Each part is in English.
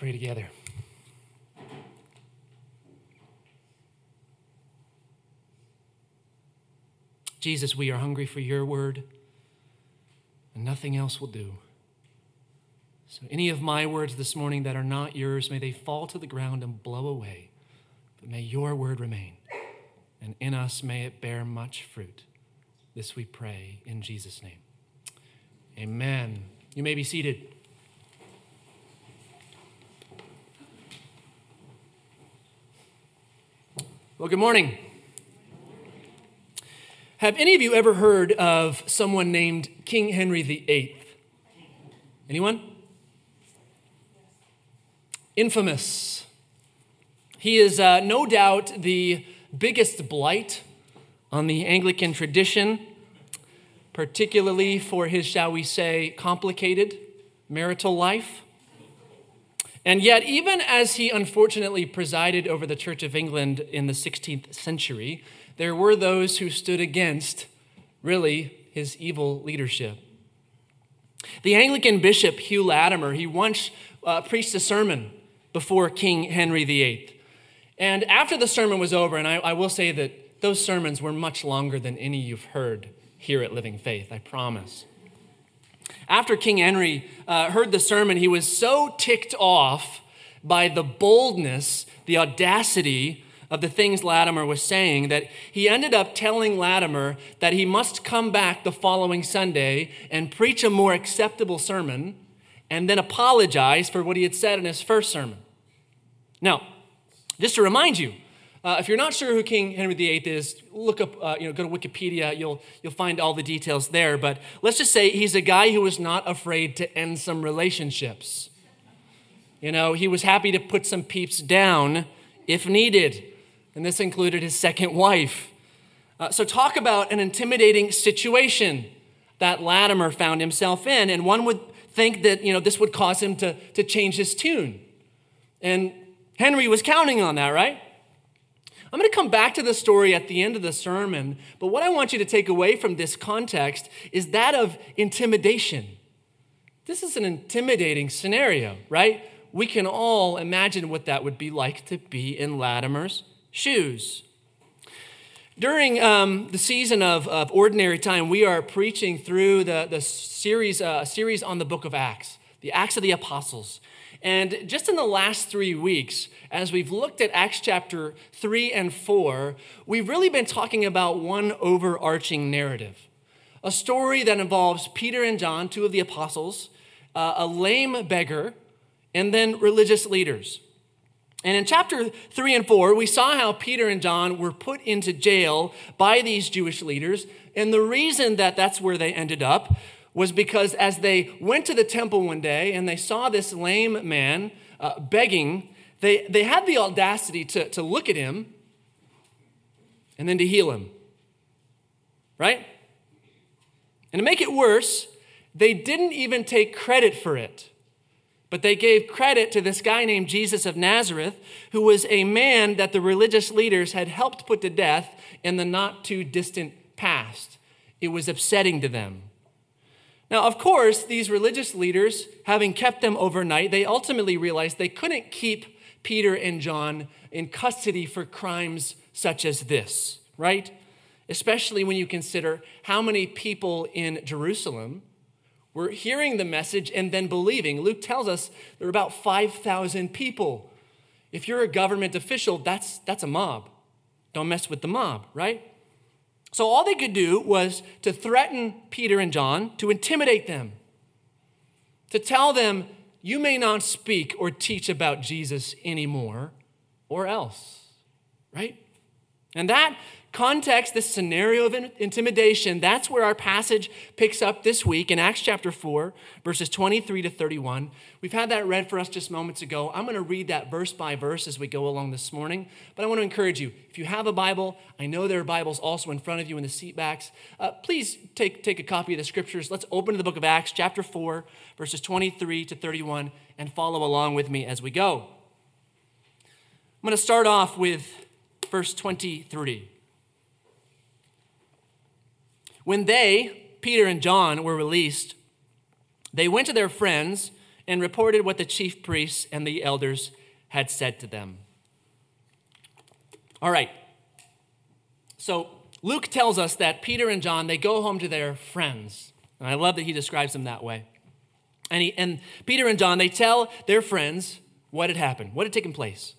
pray together. Jesus, we are hungry for your word, and nothing else will do. So, any of my words this morning that are not yours, may they fall to the ground and blow away. But may your word remain, and in us may it bear much fruit. This we pray in Jesus' name. Amen. You may be seated. Well, good morning. Have any of you ever heard of someone named King Henry VIII? Anyone? Infamous. He is uh, no doubt the biggest blight on the Anglican tradition, particularly for his, shall we say, complicated marital life. And yet, even as he unfortunately presided over the Church of England in the 16th century, there were those who stood against, really, his evil leadership. The Anglican bishop Hugh Latimer, he once uh, preached a sermon before King Henry VIII. And after the sermon was over, and I, I will say that those sermons were much longer than any you've heard here at Living Faith, I promise. After King Henry uh, heard the sermon, he was so ticked off by the boldness, the audacity of the things Latimer was saying that he ended up telling Latimer that he must come back the following Sunday and preach a more acceptable sermon and then apologize for what he had said in his first sermon. Now, just to remind you, uh, if you're not sure who King Henry VIII is, look up, uh, you know, go to Wikipedia. You'll, you'll find all the details there. But let's just say he's a guy who was not afraid to end some relationships. You know, he was happy to put some peeps down if needed. And this included his second wife. Uh, so, talk about an intimidating situation that Latimer found himself in. And one would think that, you know, this would cause him to, to change his tune. And Henry was counting on that, right? I'm going to come back to the story at the end of the sermon, but what I want you to take away from this context is that of intimidation. This is an intimidating scenario, right? We can all imagine what that would be like to be in Latimer's shoes. During um, the season of, of Ordinary Time, we are preaching through the, the series, uh, series on the book of Acts, the Acts of the Apostles. And just in the last three weeks, as we've looked at Acts chapter 3 and 4, we've really been talking about one overarching narrative a story that involves Peter and John, two of the apostles, uh, a lame beggar, and then religious leaders. And in chapter 3 and 4, we saw how Peter and John were put into jail by these Jewish leaders. And the reason that that's where they ended up was because as they went to the temple one day and they saw this lame man uh, begging, they, they had the audacity to, to look at him and then to heal him. Right? And to make it worse, they didn't even take credit for it. But they gave credit to this guy named Jesus of Nazareth, who was a man that the religious leaders had helped put to death in the not too distant past. It was upsetting to them. Now, of course, these religious leaders, having kept them overnight, they ultimately realized they couldn't keep Peter and John in custody for crimes such as this, right? Especially when you consider how many people in Jerusalem were hearing the message and then believing. Luke tells us there were about 5,000 people. If you're a government official, that's, that's a mob. Don't mess with the mob, right? So all they could do was to threaten Peter and John, to intimidate them, to tell them, you may not speak or teach about Jesus anymore, or else, right? And that context, this scenario of intimidation, that's where our passage picks up this week in Acts chapter 4, verses 23 to 31. We've had that read for us just moments ago. I'm going to read that verse by verse as we go along this morning. But I want to encourage you if you have a Bible, I know there are Bibles also in front of you in the seat backs. Uh, please take, take a copy of the scriptures. Let's open the book of Acts, chapter 4, verses 23 to 31, and follow along with me as we go. I'm going to start off with verse 23. When they, Peter and John, were released, they went to their friends and reported what the chief priests and the elders had said to them. All right. So Luke tells us that Peter and John, they go home to their friends. And I love that he describes them that way. And, he, and Peter and John, they tell their friends what had happened, what had taken place.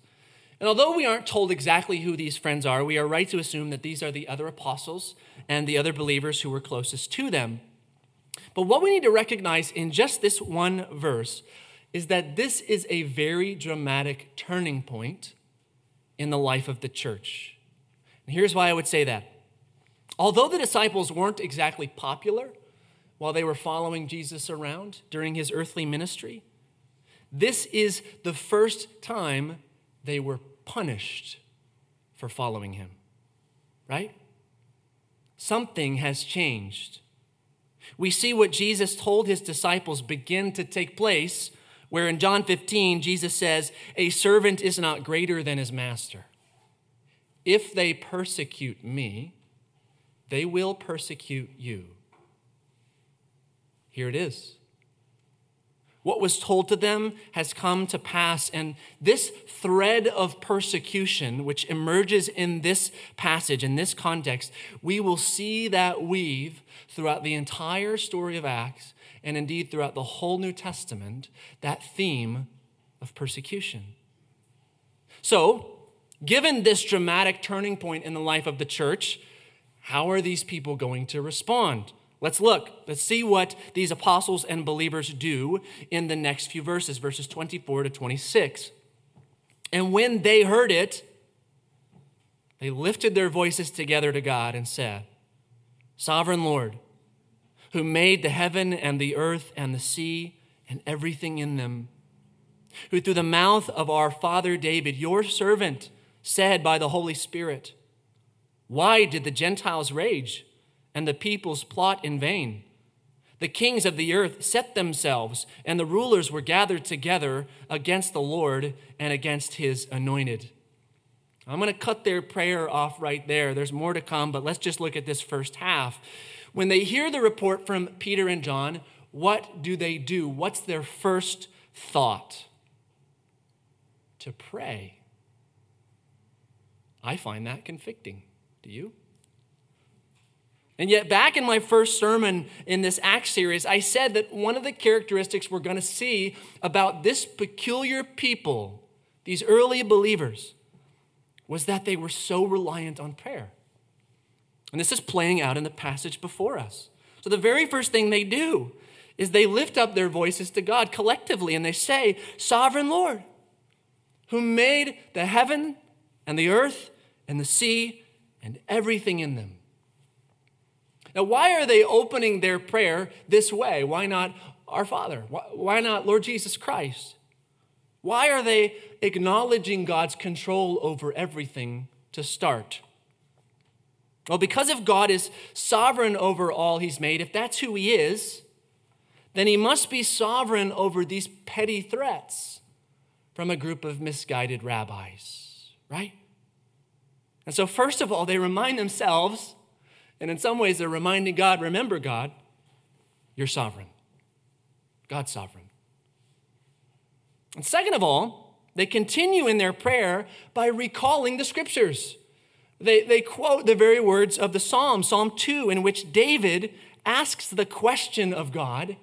And although we aren't told exactly who these friends are, we are right to assume that these are the other apostles and the other believers who were closest to them. But what we need to recognize in just this one verse is that this is a very dramatic turning point in the life of the church. And here's why I would say that. Although the disciples weren't exactly popular while they were following Jesus around during his earthly ministry, this is the first time they were punished for following him, right? Something has changed. We see what Jesus told his disciples begin to take place, where in John 15, Jesus says, A servant is not greater than his master. If they persecute me, they will persecute you. Here it is. What was told to them has come to pass. And this thread of persecution, which emerges in this passage, in this context, we will see that weave throughout the entire story of Acts, and indeed throughout the whole New Testament, that theme of persecution. So, given this dramatic turning point in the life of the church, how are these people going to respond? Let's look. Let's see what these apostles and believers do in the next few verses, verses 24 to 26. And when they heard it, they lifted their voices together to God and said, Sovereign Lord, who made the heaven and the earth and the sea and everything in them, who through the mouth of our father David, your servant, said by the Holy Spirit, Why did the Gentiles rage? And the peoples plot in vain. The kings of the earth set themselves, and the rulers were gathered together against the Lord and against his anointed. I'm going to cut their prayer off right there. There's more to come, but let's just look at this first half. When they hear the report from Peter and John, what do they do? What's their first thought? To pray. I find that convicting. Do you? And yet, back in my first sermon in this Acts series, I said that one of the characteristics we're going to see about this peculiar people, these early believers, was that they were so reliant on prayer. And this is playing out in the passage before us. So, the very first thing they do is they lift up their voices to God collectively and they say, Sovereign Lord, who made the heaven and the earth and the sea and everything in them. Now, why are they opening their prayer this way? Why not our Father? Why not Lord Jesus Christ? Why are they acknowledging God's control over everything to start? Well, because if God is sovereign over all he's made, if that's who he is, then he must be sovereign over these petty threats from a group of misguided rabbis, right? And so, first of all, they remind themselves and in some ways, they're reminding God remember, God, you're sovereign. God's sovereign. And second of all, they continue in their prayer by recalling the scriptures. They, they quote the very words of the Psalm, Psalm 2, in which David asks the question of God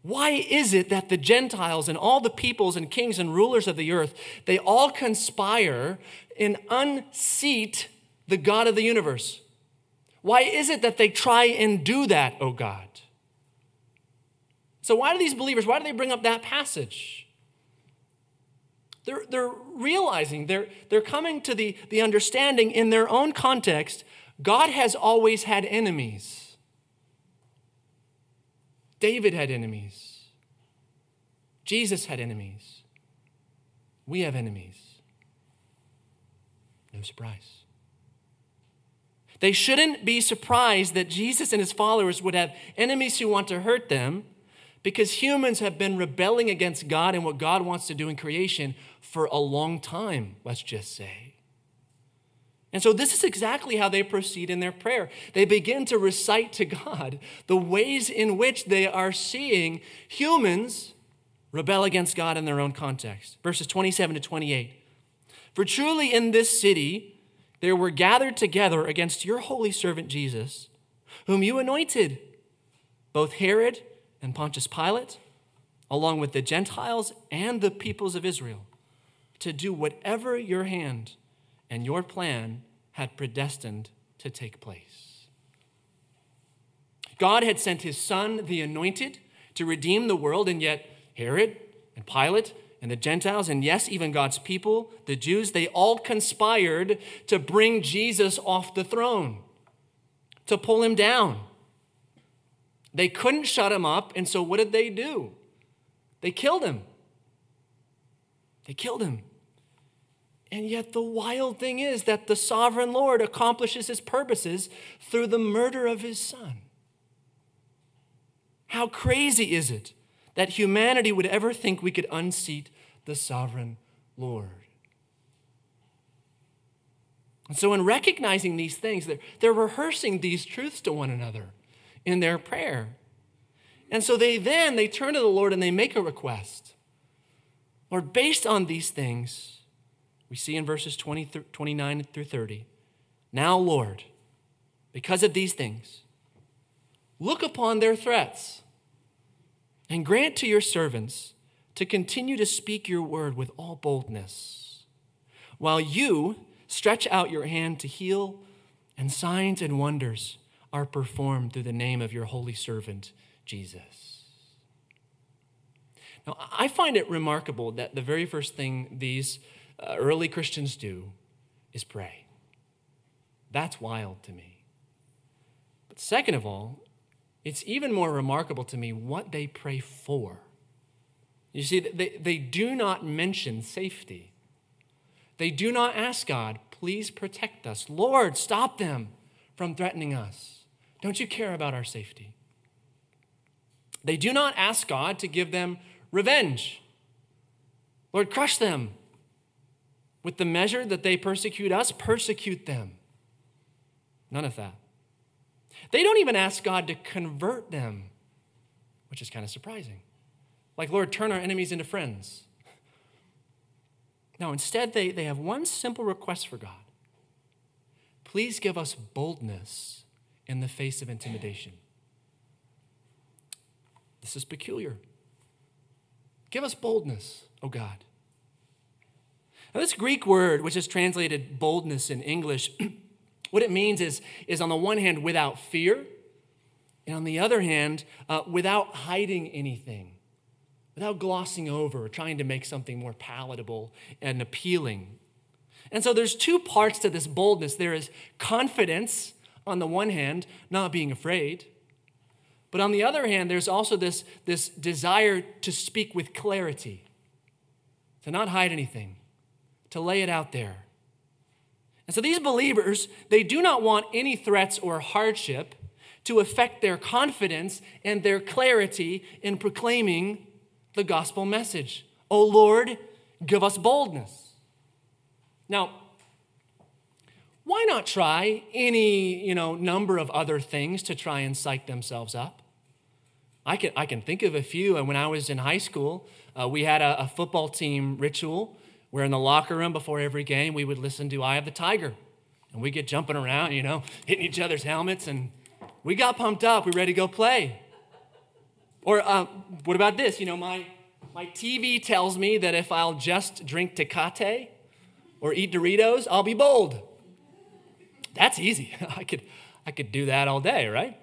why is it that the Gentiles and all the peoples and kings and rulers of the earth, they all conspire and unseat the God of the universe? Why is it that they try and do that, oh God? So, why do these believers, why do they bring up that passage? They're, they're realizing, they're, they're coming to the, the understanding in their own context God has always had enemies. David had enemies. Jesus had enemies. We have enemies. No surprise. They shouldn't be surprised that Jesus and his followers would have enemies who want to hurt them because humans have been rebelling against God and what God wants to do in creation for a long time, let's just say. And so, this is exactly how they proceed in their prayer. They begin to recite to God the ways in which they are seeing humans rebel against God in their own context. Verses 27 to 28. For truly in this city there were gathered together against your holy servant Jesus, whom you anointed, both Herod and Pontius Pilate, along with the Gentiles and the peoples of Israel, to do whatever your hand and your plan had predestined to take place. God had sent his son, the anointed, to redeem the world, and yet Herod and Pilate and the Gentiles, and yes, even God's people, the Jews, they all conspired to bring Jesus off the throne, to pull him down. They couldn't shut him up, and so what did they do? They killed him. They killed him. And yet, the wild thing is that the sovereign Lord accomplishes his purposes through the murder of his son. How crazy is it that humanity would ever think we could unseat the sovereign Lord. And so, in recognizing these things, they're, they're rehearsing these truths to one another in their prayer. And so they then they turn to the Lord and they make a request. Lord, based on these things, we see in verses 20 29 through 30. Now, Lord, because of these things, look upon their threats and grant to your servants to continue to speak your word with all boldness, while you stretch out your hand to heal, and signs and wonders are performed through the name of your holy servant, Jesus. Now, I find it remarkable that the very first thing these uh, early Christians do is pray. That's wild to me. But second of all, it's even more remarkable to me what they pray for. You see, they, they do not mention safety. They do not ask God, please protect us. Lord, stop them from threatening us. Don't you care about our safety? They do not ask God to give them revenge. Lord, crush them. With the measure that they persecute us, persecute them. None of that. They don't even ask God to convert them, which is kind of surprising. Like, Lord, turn our enemies into friends. No, instead, they, they have one simple request for God please give us boldness in the face of intimidation. This is peculiar. Give us boldness, O oh God. Now, this Greek word, which is translated boldness in English, What it means is, is on the one hand, without fear, and on the other hand, uh, without hiding anything, without glossing over trying to make something more palatable and appealing. And so there's two parts to this boldness there is confidence on the one hand, not being afraid. But on the other hand, there's also this, this desire to speak with clarity, to not hide anything, to lay it out there. And so these believers, they do not want any threats or hardship to affect their confidence and their clarity in proclaiming the gospel message. Oh Lord, give us boldness. Now, why not try any, you know, number of other things to try and psych themselves up? I can, I can think of a few. And when I was in high school, uh, we had a, a football team ritual where in the locker room before every game, we would listen to Eye of the Tiger. And we get jumping around, you know, hitting each other's helmets, and we got pumped up. We ready to go play. Or uh, what about this? You know, my, my TV tells me that if I'll just drink Tecate or eat Doritos, I'll be bold. That's easy. I could, I could do that all day, right?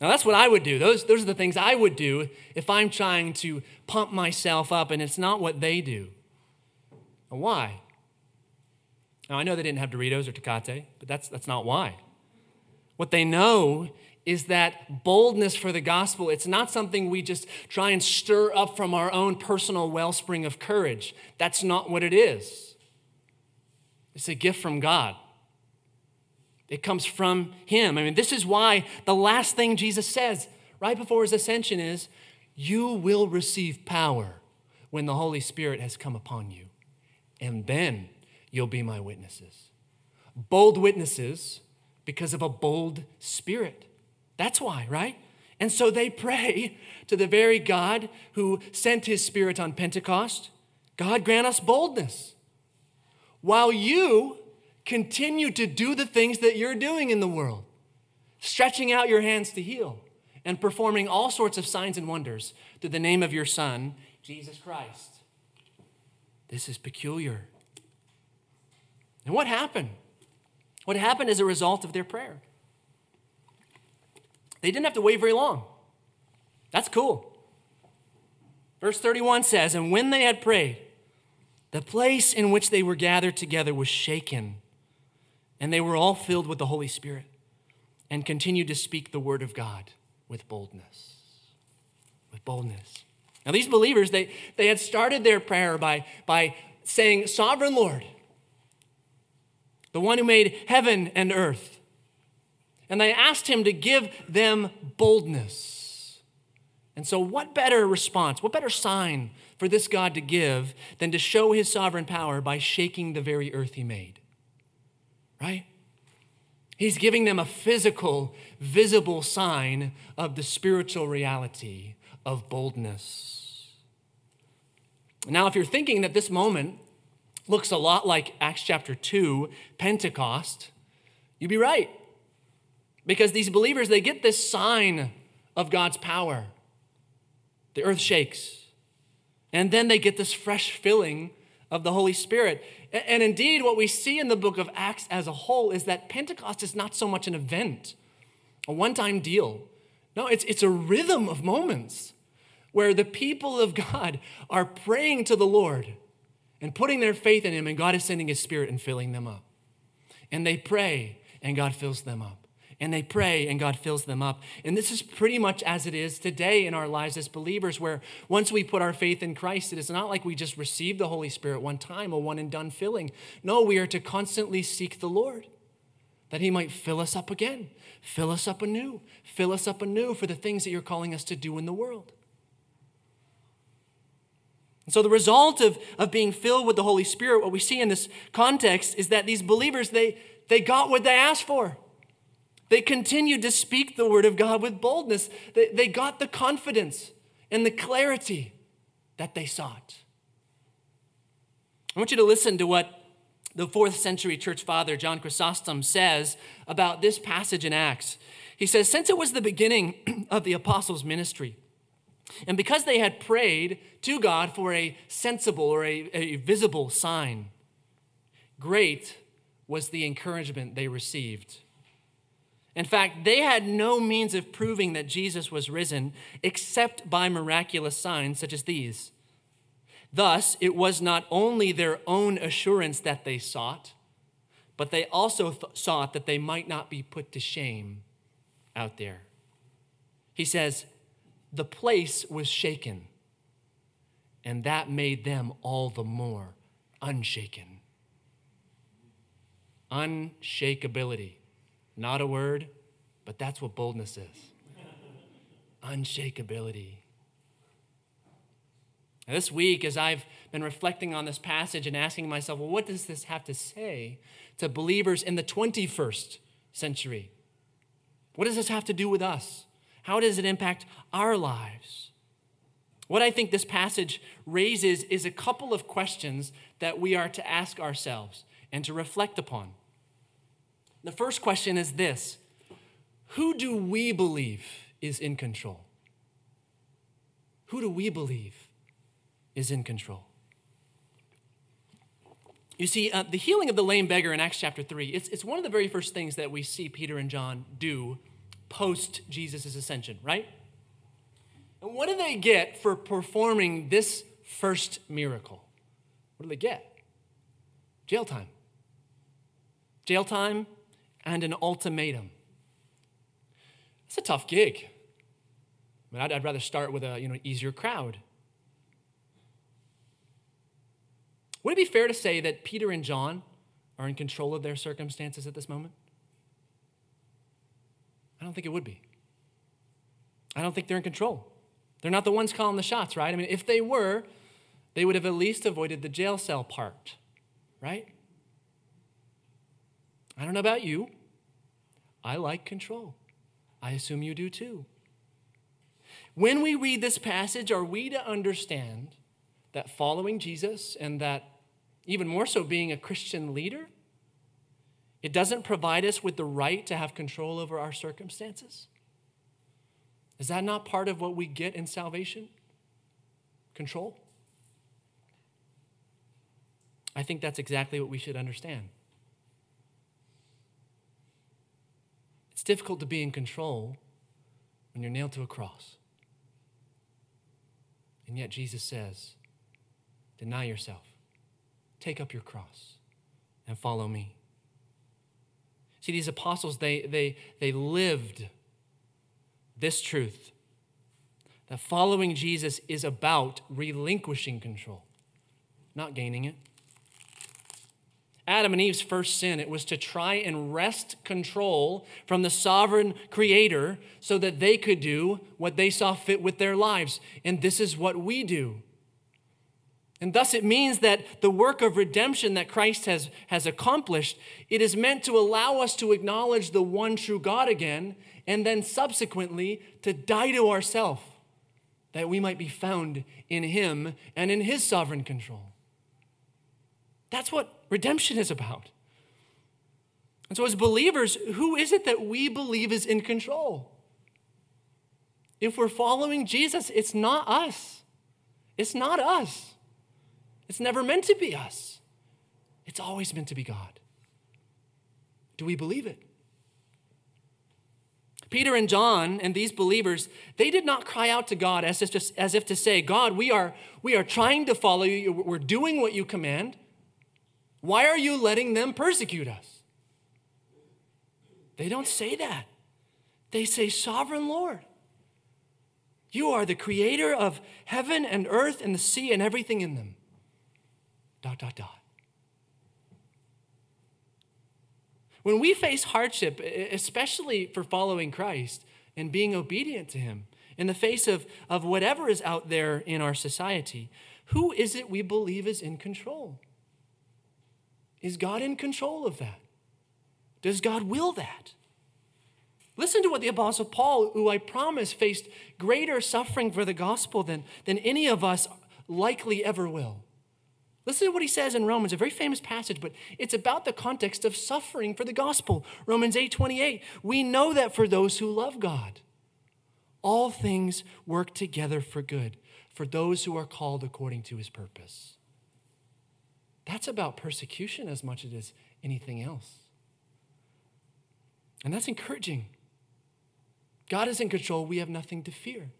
Now, that's what I would do. Those, those are the things I would do if I'm trying to pump myself up, and it's not what they do. Why? Now, I know they didn't have Doritos or Tecate, but that's, that's not why. What they know is that boldness for the gospel, it's not something we just try and stir up from our own personal wellspring of courage. That's not what it is. It's a gift from God. It comes from Him. I mean, this is why the last thing Jesus says right before His ascension is, You will receive power when the Holy Spirit has come upon you and then you'll be my witnesses. Bold witnesses because of a bold spirit. That's why, right? And so they pray to the very God who sent his Spirit on Pentecost God, grant us boldness. While you continue to do the things that you're doing in the world, stretching out your hands to heal and performing all sorts of signs and wonders through the name of your Son, Jesus Christ. This is peculiar. And what happened? What happened as a result of their prayer? They didn't have to wait very long. That's cool. Verse 31 says, And when they had prayed, the place in which they were gathered together was shaken, and they were all filled with the Holy Spirit and continued to speak the word of God with boldness. With boldness. Now, these believers, they, they had started their prayer by, by saying, Sovereign Lord, the one who made heaven and earth. And they asked him to give them boldness. And so, what better response, what better sign for this God to give than to show his sovereign power by shaking the very earth he made? Right? He's giving them a physical, visible sign of the spiritual reality of boldness. Now, if you're thinking that this moment looks a lot like Acts chapter 2, Pentecost, you'd be right. Because these believers, they get this sign of God's power. The earth shakes. And then they get this fresh filling of the Holy Spirit. And indeed, what we see in the book of Acts as a whole is that Pentecost is not so much an event, a one time deal. No, it's, it's a rhythm of moments where the people of God are praying to the Lord and putting their faith in Him, and God is sending His Spirit and filling them up. And they pray, and God fills them up. And they pray, and God fills them up. And this is pretty much as it is today in our lives as believers, where once we put our faith in Christ, it is not like we just receive the Holy Spirit one time, a one and done filling. No, we are to constantly seek the Lord that He might fill us up again, fill us up anew, fill us up anew for the things that you're calling us to do in the world. And so the result of, of being filled with the Holy Spirit, what we see in this context is that these believers, they, they got what they asked for. They continued to speak the word of God with boldness. They, they got the confidence and the clarity that they sought. I want you to listen to what the fourth century church father, John Chrysostom, says about this passage in Acts. He says, Since it was the beginning of the apostles' ministry, and because they had prayed to God for a sensible or a, a visible sign, great was the encouragement they received. In fact, they had no means of proving that Jesus was risen except by miraculous signs such as these. Thus, it was not only their own assurance that they sought, but they also th- sought that they might not be put to shame out there. He says, the place was shaken, and that made them all the more unshaken. Unshakability. Not a word, but that's what boldness is. Unshakability. This week, as I've been reflecting on this passage and asking myself, well, what does this have to say to believers in the 21st century? What does this have to do with us? How does it impact our lives? What I think this passage raises is a couple of questions that we are to ask ourselves and to reflect upon. The first question is this Who do we believe is in control? Who do we believe is in control? You see, uh, the healing of the lame beggar in Acts chapter 3, it's, it's one of the very first things that we see Peter and John do post Jesus' ascension, right? And what do they get for performing this first miracle? What do they get? Jail time. Jail time and an ultimatum. It's a tough gig. I mean, I'd, I'd rather start with a you know, easier crowd. Would it be fair to say that Peter and John are in control of their circumstances at this moment? I don't think it would be. I don't think they're in control. They're not the ones calling the shots, right? I mean, if they were, they would have at least avoided the jail cell part, right? I don't know about you. I like control. I assume you do too. When we read this passage, are we to understand that following Jesus and that even more so being a Christian leader, it doesn't provide us with the right to have control over our circumstances? Is that not part of what we get in salvation? Control? I think that's exactly what we should understand. It's difficult to be in control when you're nailed to a cross. And yet Jesus says, Deny yourself, take up your cross, and follow me. See, these apostles, they, they, they lived this truth that following Jesus is about relinquishing control, not gaining it. Adam and Eve's first sin, it was to try and wrest control from the sovereign creator so that they could do what they saw fit with their lives. And this is what we do. And thus it means that the work of redemption that Christ has, has accomplished, it is meant to allow us to acknowledge the one true God again, and then subsequently to die to ourselves, that we might be found in Him and in His sovereign control. That's what redemption is about. And so, as believers, who is it that we believe is in control? If we're following Jesus, it's not us. It's not us. It's never meant to be us, it's always meant to be God. Do we believe it? Peter and John and these believers, they did not cry out to God as if, as if to say, God, we are, we are trying to follow you. We're doing what you command. Why are you letting them persecute us? They don't say that. They say, Sovereign Lord, you are the creator of heaven and earth and the sea and everything in them dot, dot, dot. When we face hardship, especially for following Christ and being obedient to Him, in the face of, of whatever is out there in our society, who is it we believe is in control? Is God in control of that? Does God will that? Listen to what the Apostle Paul, who I promise faced greater suffering for the gospel than, than any of us likely ever will. Listen to what he says in Romans, a very famous passage, but it's about the context of suffering for the gospel. Romans 8 28. We know that for those who love God, all things work together for good, for those who are called according to his purpose. That's about persecution as much as it is anything else. And that's encouraging. God is in control. We have nothing to fear.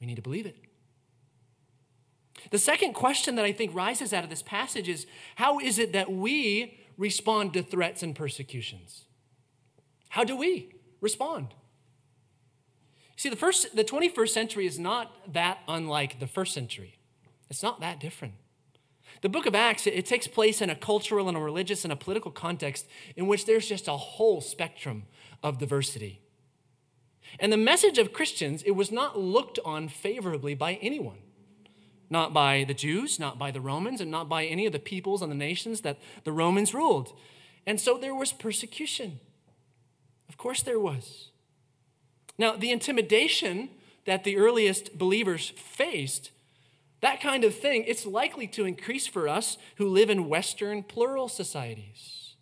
We need to believe it. The second question that I think rises out of this passage is how is it that we respond to threats and persecutions? How do we respond? See, the, first, the 21st century is not that unlike the first century. It's not that different. The book of Acts, it, takes place in a cultural and a religious and a political context in which there's just a whole spectrum of diversity. And the message of Christians, it was not looked on favorably by anyone not by the Jews, not by the Romans, and not by any of the peoples and the nations that the Romans ruled. And so there was persecution. Of course, there was. Now, the intimidation that the earliest believers faced, that kind of thing, it's likely to increase for us who live in Western plural societies.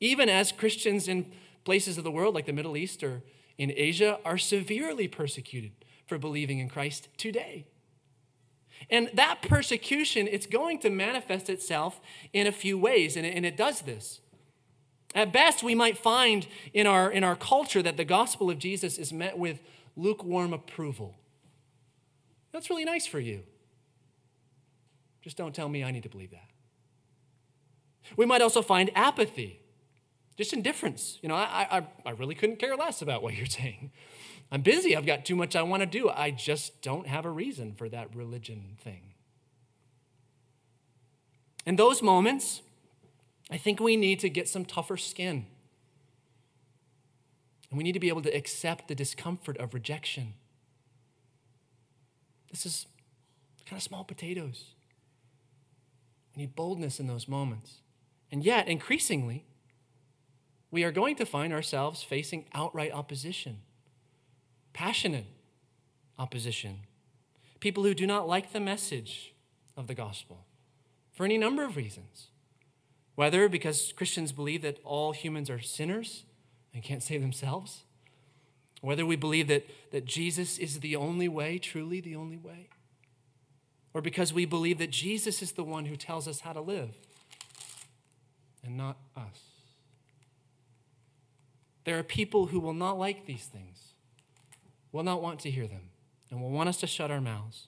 Even as Christians in places of the world like the Middle East or in Asia are severely persecuted for believing in Christ today. And that persecution, it's going to manifest itself in a few ways, and it, and it does this. At best, we might find in our, in our culture that the gospel of Jesus is met with lukewarm approval. That's really nice for you. Just don't tell me I need to believe that. We might also find apathy, just indifference. You know, I, I, I really couldn't care less about what you're saying. I'm busy. I've got too much I want to do. I just don't have a reason for that religion thing. In those moments, I think we need to get some tougher skin. And we need to be able to accept the discomfort of rejection. This is kind of small potatoes. We need boldness in those moments. And yet, increasingly, we are going to find ourselves facing outright opposition passionate opposition, people who do not like the message of the gospel for any number of reasons. Whether because Christians believe that all humans are sinners and can't save themselves, whether we believe that, that Jesus is the only way, truly the only way, or because we believe that Jesus is the one who tells us how to live and not us. There are people who will not like these things, will not want to hear them, and will want us to shut our mouths.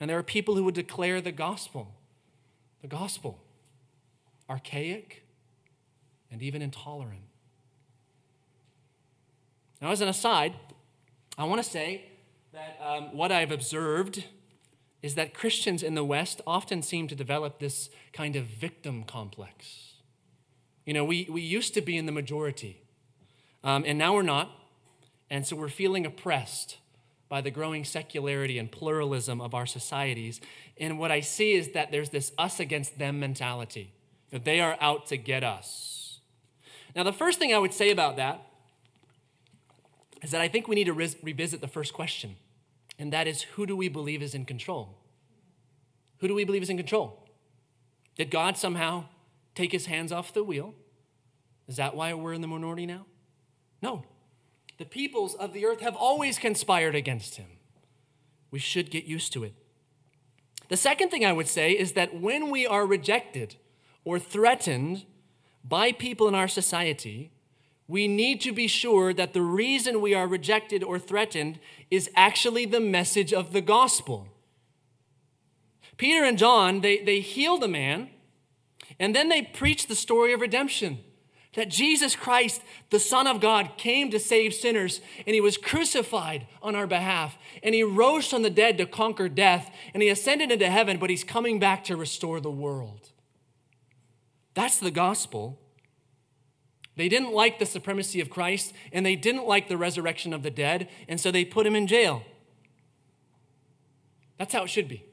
And there are people who would declare the gospel, the gospel, archaic and even intolerant. Now, as an aside, I want to say that um, what I've observed is that Christians in the West often seem to develop this kind of victim complex. You know, we, we used to be in the majority, um, and now we're not. And so we're feeling oppressed by the growing secularity and pluralism of our societies. And what I see is that there's this us against them mentality, that they are out to get us. Now, the first thing I would say about that is that I think we need to re- revisit the first question, and that is who do we believe is in control? Who do we believe is in control? Did God somehow take his hands off the wheel? Is that why we're in the minority now? No. The peoples of the earth have always conspired against him. We should get used to it. The second thing I would say is that when we are rejected or threatened by people in our society, we need to be sure that the reason we are rejected or threatened is actually the message of the gospel. Peter and John, they, they healed a man, and then they preached the story of redemption that Jesus Christ, the Son of God, came to save sinners, and he was crucified on our behalf, and he rose from the dead to conquer death, and he ascended into heaven, but he's coming back to restore the world. That's the gospel. They didn't like the supremacy of Christ and they didn't like the resurrection of the dead, and so they put him in jail. That's how it should be.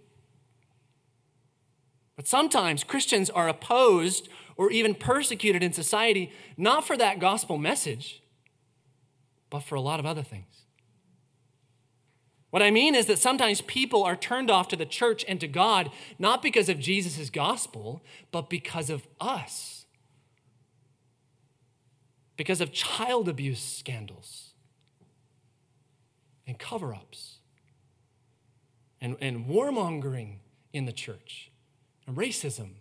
But sometimes Christians are opposed or even persecuted in society, not for that gospel message, but for a lot of other things. What I mean is that sometimes people are turned off to the church and to God, not because of Jesus' gospel, but because of us because of child abuse scandals and cover ups and, and warmongering in the church and racism,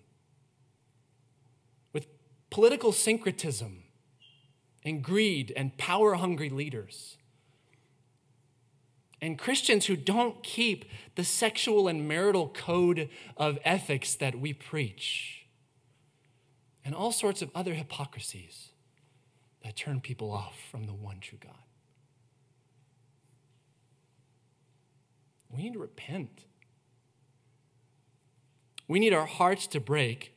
political syncretism and greed and power hungry leaders. And Christians who don't keep the sexual and marital code of ethics that we preach, and all sorts of other hypocrisies that turn people off from the one true God. We need to repent. We need our hearts to break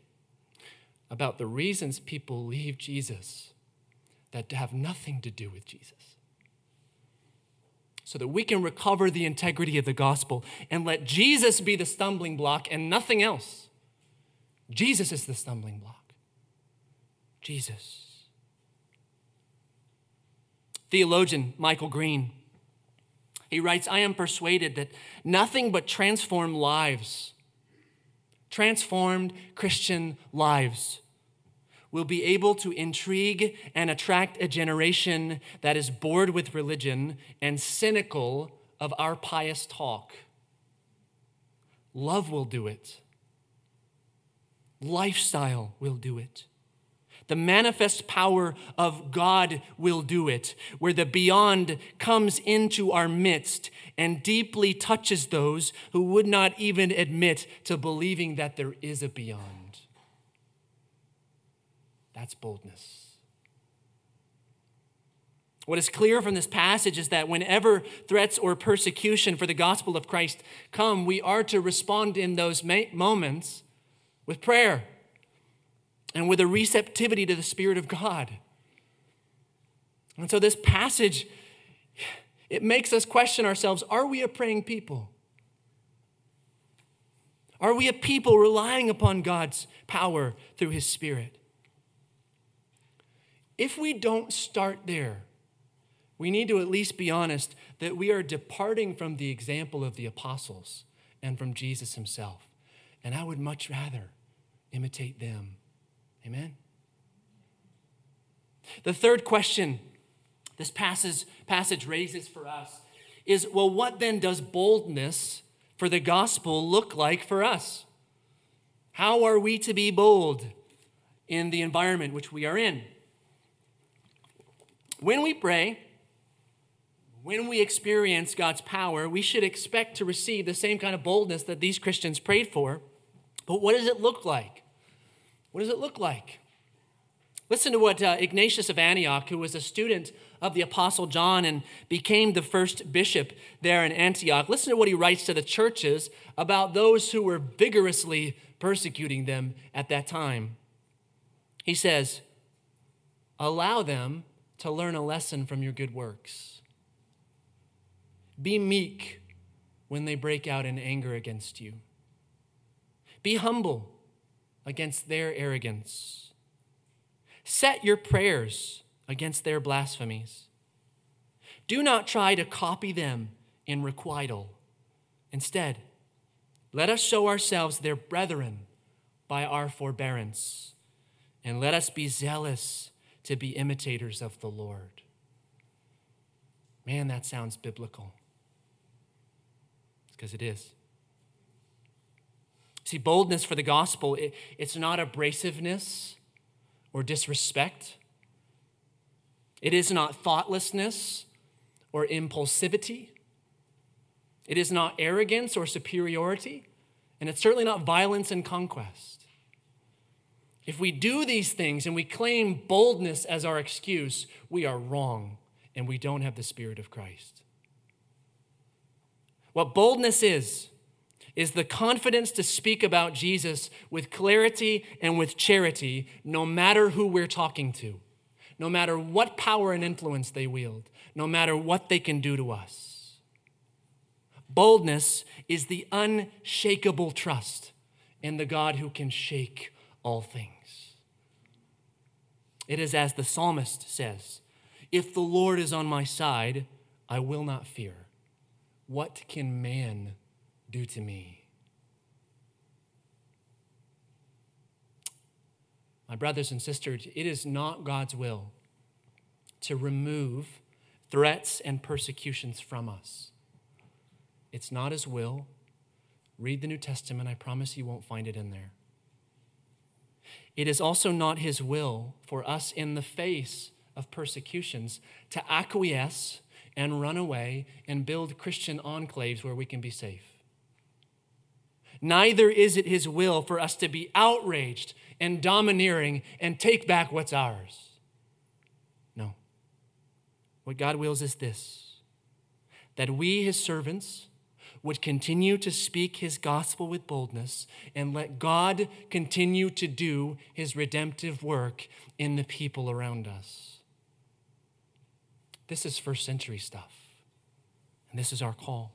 about the reasons people leave Jesus that have nothing to do with Jesus. So that we can recover the integrity of the gospel and let Jesus be the stumbling block and nothing else. Jesus is the stumbling block. Jesus theologian Michael Green. He writes, I am persuaded that nothing but transformed lives, transformed Christian lives, will be able to intrigue and attract a generation that is bored with religion and cynical of our pious talk. Love will do it. Lifestyle will do it. The manifest power of God will do it, where the beyond comes into our midst and deeply touches those who would not even admit to believing that there is a beyond. That's boldness. What is clear from this passage is that whenever threats or persecution for the gospel of Christ come, we are to respond in those moments with prayer and with a receptivity to the Spirit of God. And so this passage, it makes us question ourselves are we a praying people? Are we a people relying upon God's power through His Spirit? If we don't start there, we need to at least be honest that we are departing from the example of the apostles and from Jesus himself. And I would much rather imitate them. Amen? The third question this passage, passage raises for us is well, what then does boldness for the gospel look like for us? How are we to be bold in the environment which we are in? When we pray, when we experience God's power, we should expect to receive the same kind of boldness that these Christians prayed for. But what does it look like? What does it look like? Listen to what uh, Ignatius of Antioch, who was a student of the Apostle John and became the first bishop there in Antioch, listen to what he writes to the churches about those who were vigorously persecuting them at that time. He says, Allow them to learn a lesson from your good works. Be meek when they break out in anger against you. Be humble against their arrogance. Set your prayers against their blasphemies. Do not try to copy them in requital. Instead, let us show ourselves their brethren by our forbearance, and let us be zealous to be imitators of the Lord. Man, that sounds biblical. Because it is. See, boldness for the gospel, it, it's not abrasiveness or disrespect. It is not thoughtlessness or impulsivity. It is not arrogance or superiority. And it's certainly not violence and conquest. If we do these things and we claim boldness as our excuse, we are wrong and we don't have the Spirit of Christ. What boldness is, is the confidence to speak about Jesus with clarity and with charity, no matter who we're talking to, no matter what power and influence they wield, no matter what they can do to us. Boldness is the unshakable trust in the God who can shake all things. It is as the psalmist says If the Lord is on my side, I will not fear. What can man do to me? My brothers and sisters, it is not God's will to remove threats and persecutions from us. It's not His will. Read the New Testament. I promise you won't find it in there. It is also not His will for us in the face of persecutions to acquiesce and run away and build Christian enclaves where we can be safe. Neither is it his will for us to be outraged and domineering and take back what's ours. No. What God wills is this that we, his servants, would continue to speak his gospel with boldness and let God continue to do his redemptive work in the people around us. This is first century stuff. And this is our call.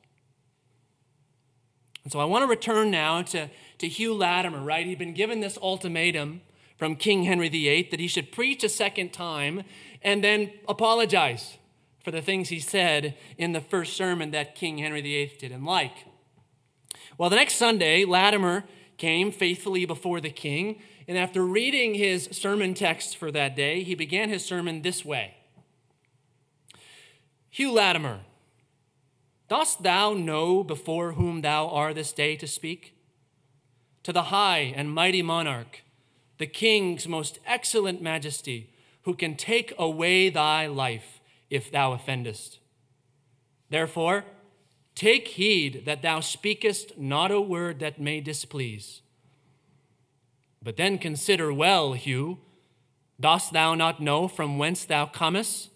And so I want to return now to, to Hugh Latimer, right? He'd been given this ultimatum from King Henry VIII that he should preach a second time and then apologize for the things he said in the first sermon that King Henry VIII didn't like. Well, the next Sunday, Latimer came faithfully before the king, and after reading his sermon text for that day, he began his sermon this way Hugh Latimer, dost thou know before whom thou art this day to speak? To the high and mighty monarch, the king's most excellent majesty, who can take away thy life if thou offendest. Therefore, take heed that thou speakest not a word that may displease. But then consider well, Hugh, dost thou not know from whence thou comest?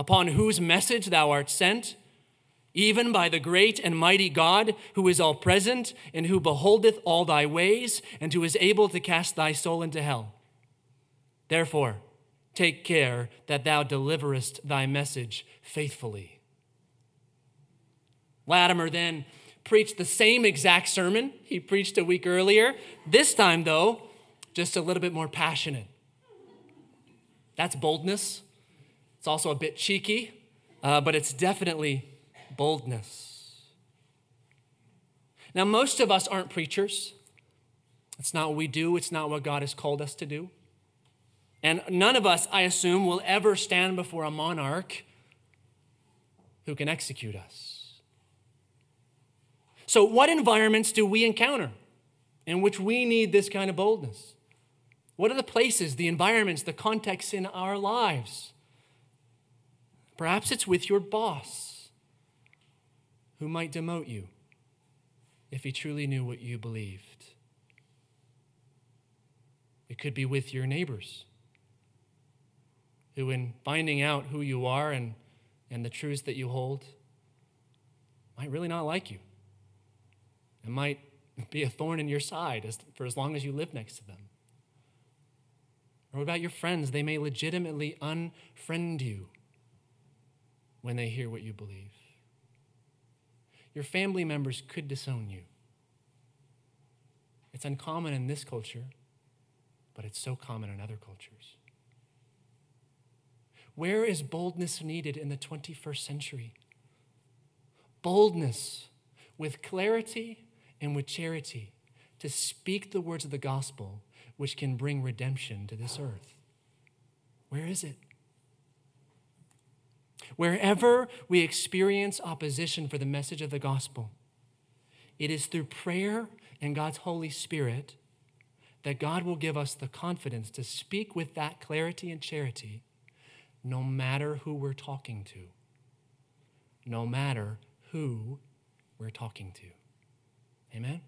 upon whose message thou art sent, even by the great and mighty God, who is all present, and who beholdeth all thy ways, and who is able to cast thy soul into hell. Therefore, take care that thou deliverest thy message faithfully. Latimer then preached the same exact sermon he preached a week earlier, this time, though, just a little bit more passionate. That's boldness. It's also a bit cheeky, uh, but it's definitely boldness. Now, most of us aren't preachers. It's not what we do, it's not what God has called us to do. And none of us, I assume, will ever stand before a monarch who can execute us. So, what environments do we encounter in which we need this kind of boldness? What are the places, the environments, the contexts in our lives? Perhaps it's with your boss who might demote you if he truly knew what you believed. It could be with your neighbors who, in finding out who you are and, and the truths that you hold, might really not like you. It might be a thorn in your side as, for as long as you live next to them. Or what about your friends? They may legitimately unfriend you when they hear what you believe. Your family members could disown you. It's uncommon in this culture, but it's so common in other cultures. Where is boldness needed in the 21st century? Boldness with clarity and with charity to speak the words of the gospel which can bring redemption to this earth. Where is it? Wherever we experience opposition for the message of the gospel, it is through prayer and God's Holy Spirit that God will give us the confidence to speak with that clarity and charity no matter who we're talking to. No matter who we're talking to. Amen?